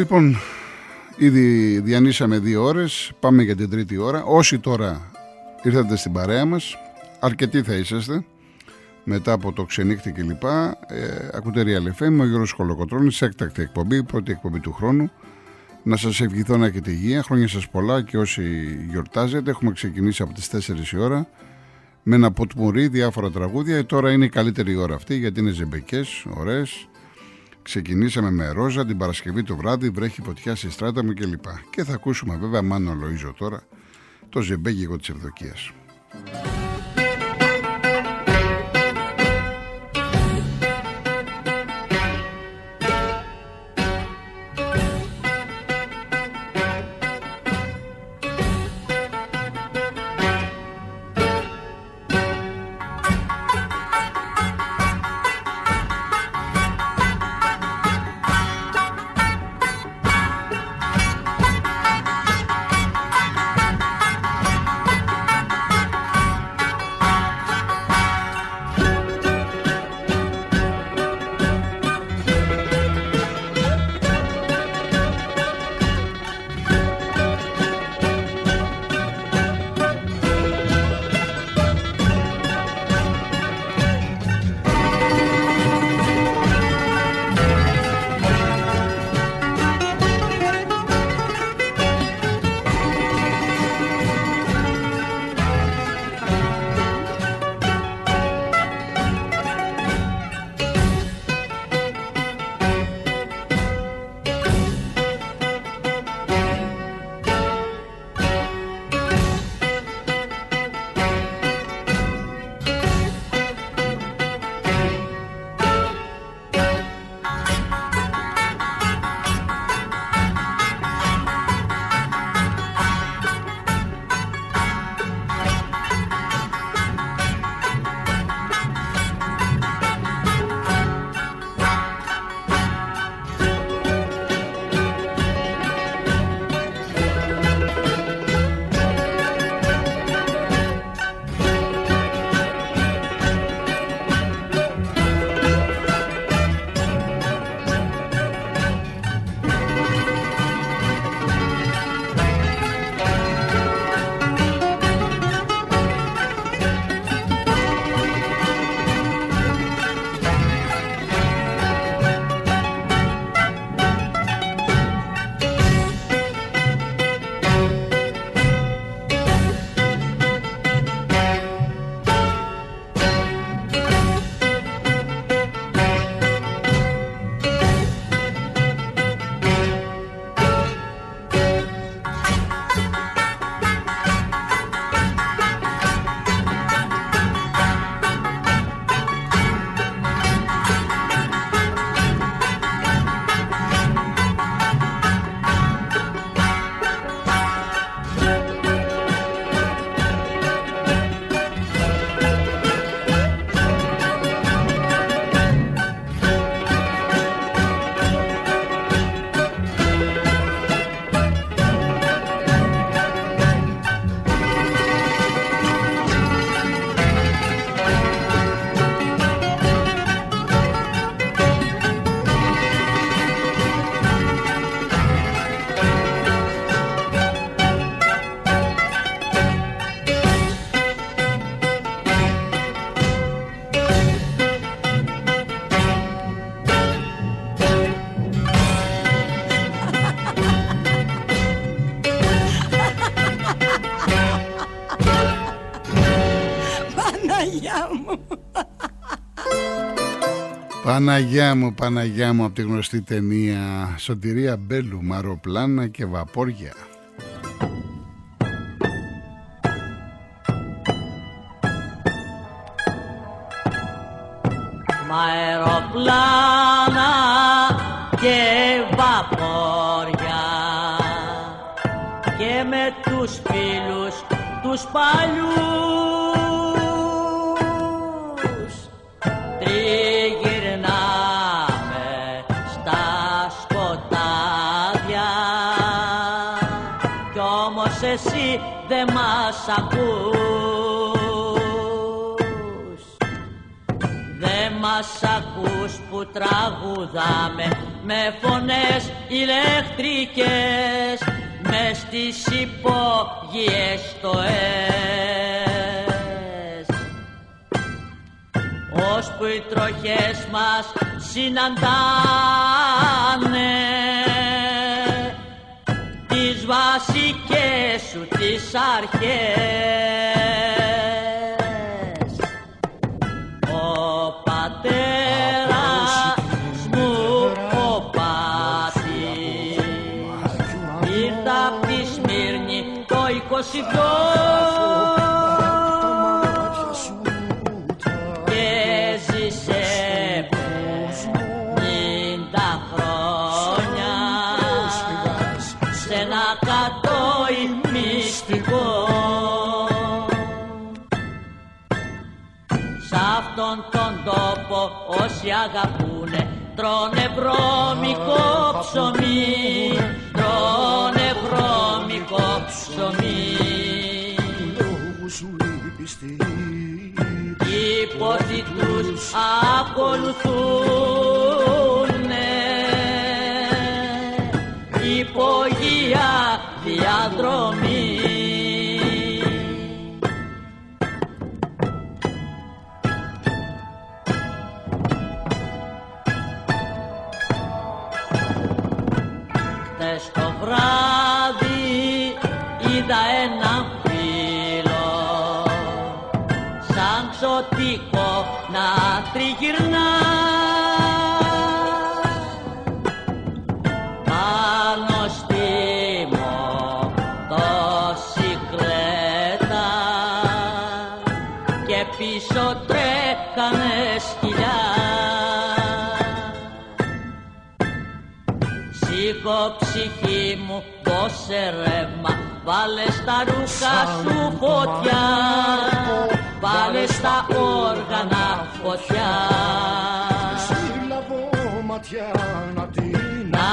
Λοιπόν, ήδη διανύσαμε δύο ώρες, πάμε για την τρίτη ώρα. Όσοι τώρα ήρθατε στην παρέα μας, αρκετοί θα είσαστε, μετά από το ξενύχτη κλπ. Ε, ακούτε Real FM, ο Γιώργος Κολοκοτρώνης, έκτακτη εκπομπή, πρώτη εκπομπή του χρόνου. Να σας ευχηθώ να έχετε υγεία, χρόνια σας πολλά και όσοι γιορτάζετε. Έχουμε ξεκινήσει από τις 4 η ώρα με ένα ποτμουρί, διάφορα τραγούδια. Ε, τώρα είναι η καλύτερη ώρα αυτή γιατί είναι ζεμπεκές, ωραίες. Ξεκινήσαμε με ρόζα την Παρασκευή το βράδυ, βρέχει φωτιά στη στράτα μου κλπ. Και θα ακούσουμε βέβαια Μάνο Λοΐζο τώρα, το ζεμπέγικο της Ευδοκίας. Παναγιά μου, Παναγιά μου από τη γνωστή ταινία Σωτηρία Μπέλου, Μαροπλάνα και Βαπόρια. Μαεροπλάνα και βαπόρια και με τους φίλους τους παλιούς εσύ δεν μας ακούς. Δεν μας ακούς που τραγουδάμε με φωνές ηλεκτρικές μες στις υπόγειες στοές. Ώσπου οι τροχές μας συναντάνε τις βασικές σου τις αρχές αγαπούνε τρώνε βρώμικο ψωμί. τρώνε βρώμικο ψωμί. Οι πόδι τους ακολουθούνε δώσε ρεύμα Βάλε στα ρούχα σου φωτιά. Βάλε στα όργανα φωτιά. Σύλλαβω ματιά να την Να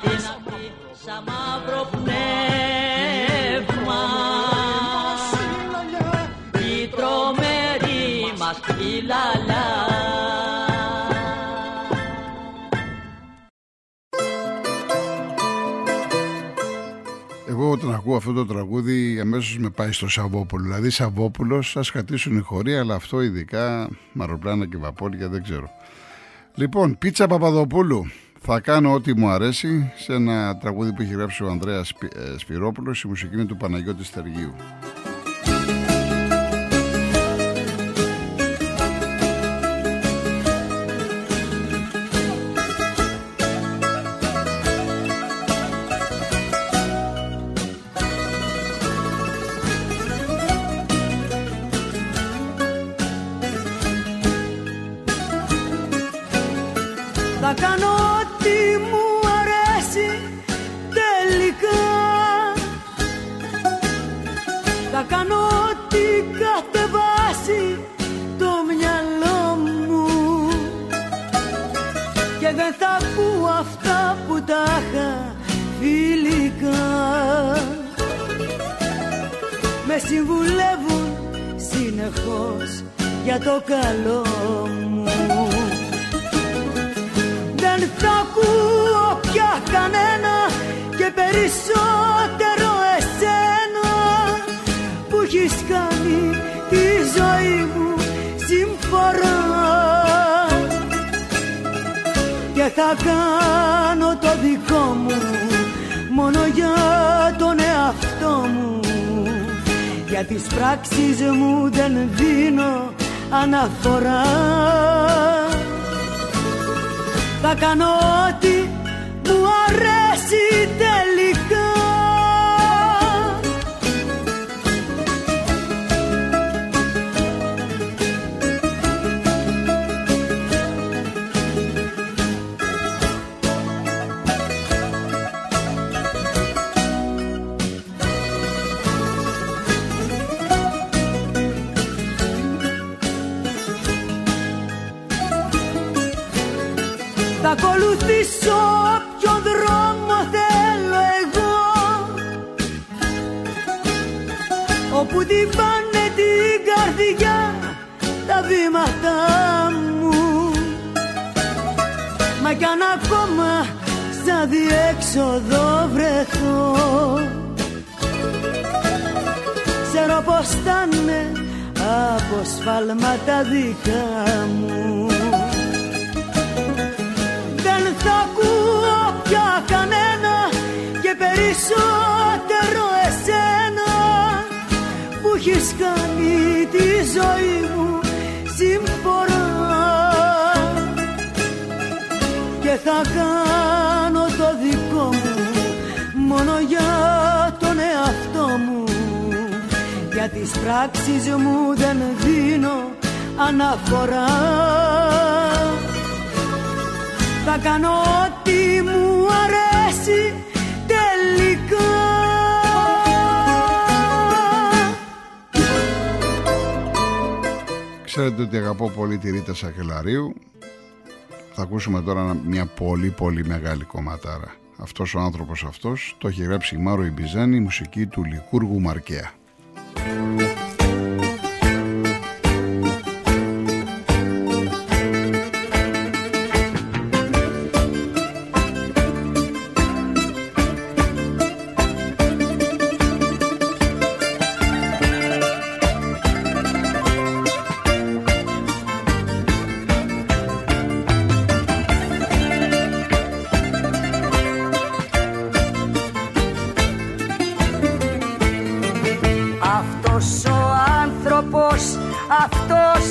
την απεί σαν μαύρο όταν ακούω αυτό το τραγούδι αμέσως με πάει στο Σαββόπουλο. Δηλαδή Σαββόπουλος, σας χατήσουν οι χωροί, αλλά αυτό ειδικά μαροπλάνα και βαπόρια δεν ξέρω. Λοιπόν, πίτσα Παπαδοπούλου. Θα κάνω ό,τι μου αρέσει σε ένα τραγούδι που έχει γράψει ο Ανδρέας Σπυ- ε, Σπυρόπουλος, η μουσική είναι του Παναγιώτη Στεργίου. Θα κάνω ό,τι μου αρέσει τελικά. Θα κάνω ό,τι κατεβάσει το μυαλό μου. Και δεν θα πω αυτά που τα είχα φιλικά. Με συμβουλεύουν συνεχώς για το καλό μου δεν θα ακούω πια κανένα και περισσότερο εσένα που έχεις κάνει τη ζωή μου συμφορά και θα κάνω το δικό μου μόνο για τον εαυτό μου. Για τις πράξεις μου δεν δίνω αναφορά θα κάνω ό,τι μου αρέσει τελικά ακολουθήσω όποιο δρόμο θέλω εγώ. Όπου την πάνε την καρδιά τα βήματά μου. Κι αν ακόμα στα διέξοδο βρεθώ. Ξέρω πως θα είναι από σφάλματα δικά μου περισσότερο εσένα που έχεις κάνει τη ζωή μου συμφορά και θα κάνω το δικό μου μόνο για τον εαυτό μου. Για τις πράξεις μου δεν δίνω αναφορά. Θα κάνω ό,τι μου αρέσει Ξέρετε ότι αγαπώ πολύ τη Ρίτα Σακελαρίου. Θα ακούσουμε τώρα μια πολύ πολύ μεγάλη κομματάρα. Αυτός ο άνθρωπος αυτός το έχει γράψει η Μάρο Ιμπιζάνη η μουσική του Λικούργου Μαρκέα ο άνθρωπος, αυτός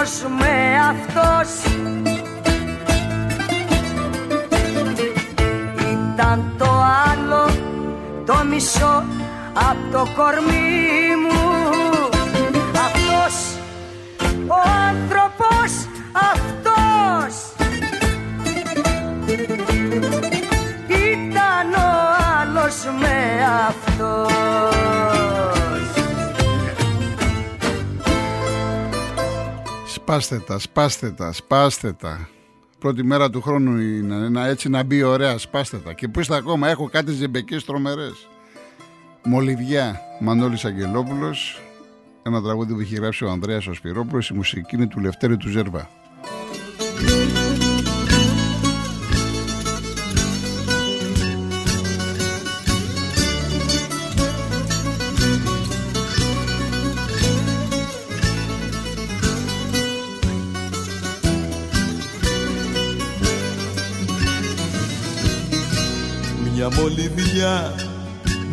άλλος με αυτός. Ήταν το άλλο το μισό από το κορμί μου. Αυτός ο άνθρωπος αυτός Σπάστε τα, σπάστε τα, σπάστε τα Πρώτη μέρα του χρόνου είναι να έτσι να μπει ωραία, σπάστε τα. Και πού είστε ακόμα, έχω κάτι ζεμπεκές τρομερές. Μολυβιά, Μανώλης Αγγελόπουλος, ένα τραγούδι που έχει γράψει ο Ανδρέας ο Σπυρόπουλος, η μουσική είναι του Λευτέρη του Ζέρβα. Μολυβιά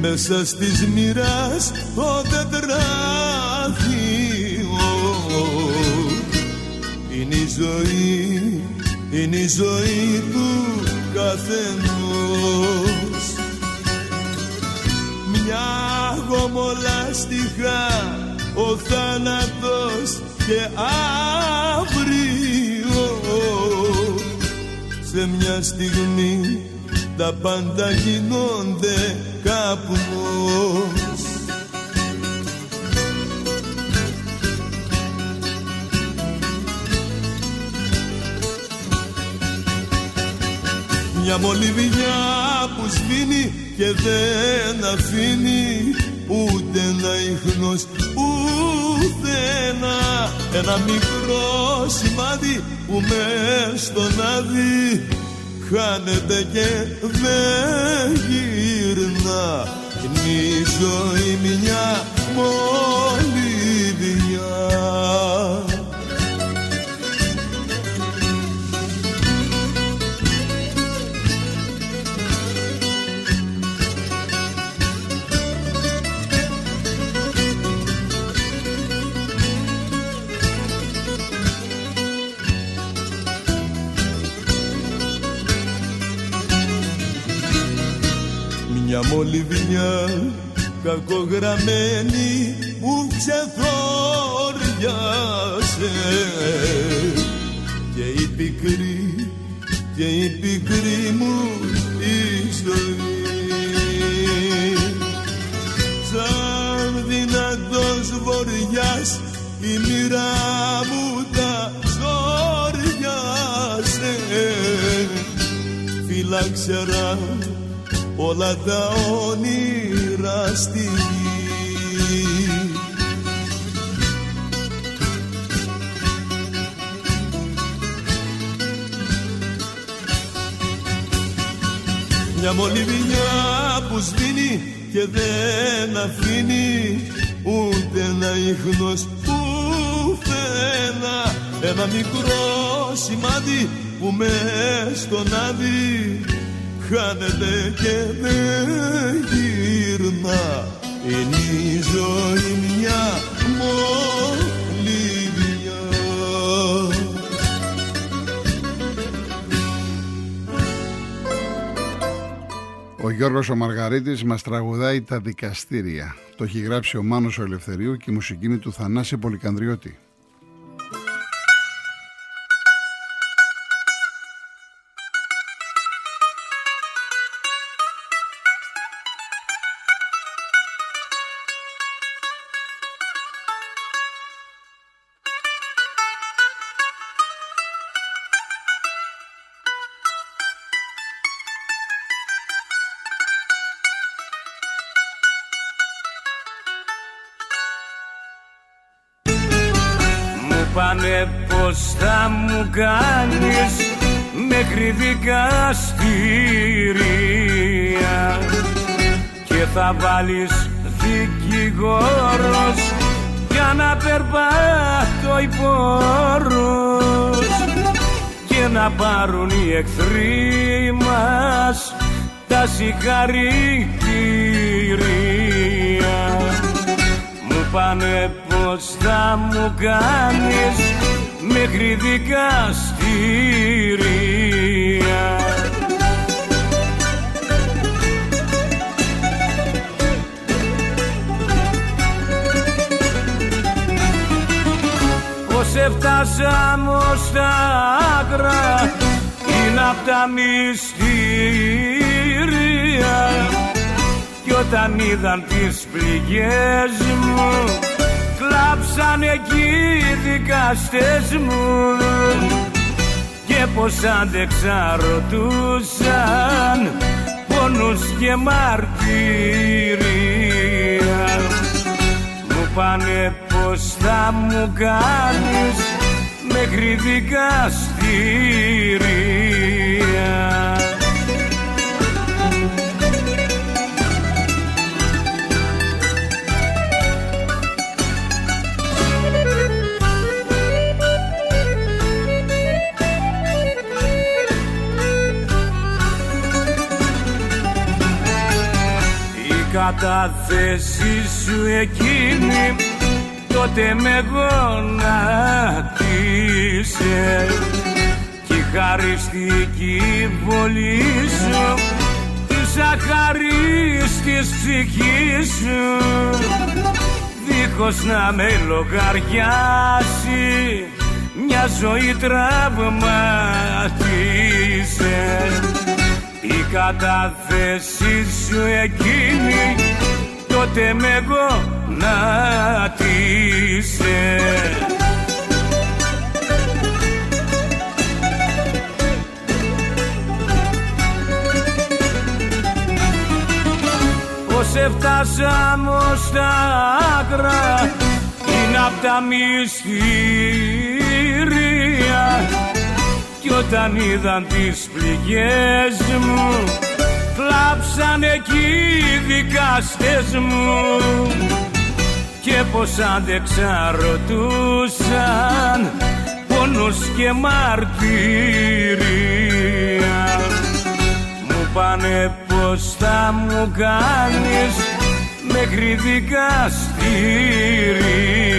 μέσα στις μοίρας το τετράδιο είναι η ζωή, είναι η ζωή του καθενός. Μια γομολάστιχα ο θάνατος και αύριο. Σε μια στιγμή τα πάντα γίνονται καπνός Μια μολυβιά που σβήνει και δεν αφήνει ούτε ένα ίχνος ουθενά ένα μικρό σημάδι που μες στον άδει χάνεται και δεν γυρνά. Είναι η ζωή μια μολυβιά Μια μολυβιά κακογραμμένη που ξεθόριασε. Και η πικρή και η πικρή μου η ζωή. Σαν δυνατός βοριάς η μοίρα μου τα ζόριασε. Φυλάξερα όλα τα όνειρα στη γη. Μια μολυβιά που σβήνει και δεν αφήνει ούτε ένα ίχνος πουθενά ένα μικρό σημάδι που μες στον άδει χάνεται και δεν γυρνά είναι η ζωή μια μολυβιά Ο Γιώργος ο Μαργαρίτης μας τραγουδάει τα δικαστήρια. Το έχει γράψει ο Μάνος ο Ελευθερίου και η μουσική είναι του Θανάση Πολυκανδριώτη. Μου πάνε πως θα μου κάνεις μέχρι δικαστήρια και θα βάλεις δικηγόρος για να περπάτω οι πόρους. Και να πάρουν οι εχθροί μας τα συγχαρητήρια. Μου πάνε πως θα μου κάνεις μέχρι δικαστήρια Πως έφτασαμε ως τα άκρα είναι απ' τα μυστήρια. Κι όταν είδαν τις πληγές μου κλάψαν εκεί οι δικαστές μου και πως άντεξα ρωτούσαν πόνους και μαρτυρία μου πάνε πως θα μου κάνεις μέχρι δικαστήρια κατάθεση σου εκείνη τότε με γονατίσε κι η χαριστική βολή σου της αχαρίστης ψυχής σου. Δίχως να με λογαριάσει μια ζωή τραυματίσε η κατάθεση σου εκείνη τότε με γονάτισε Πως έφτασαμε ως τα άκρα είναι απ' τα μυστήρια κι όταν είδαν τις πληγές μου κλάψαν εκεί οι δικαστές μου. Και πως άντεξα ρωτούσαν πόνος και μαρτυρία μου πάνε πως θα μου κάνεις μέχρι δικαστήρια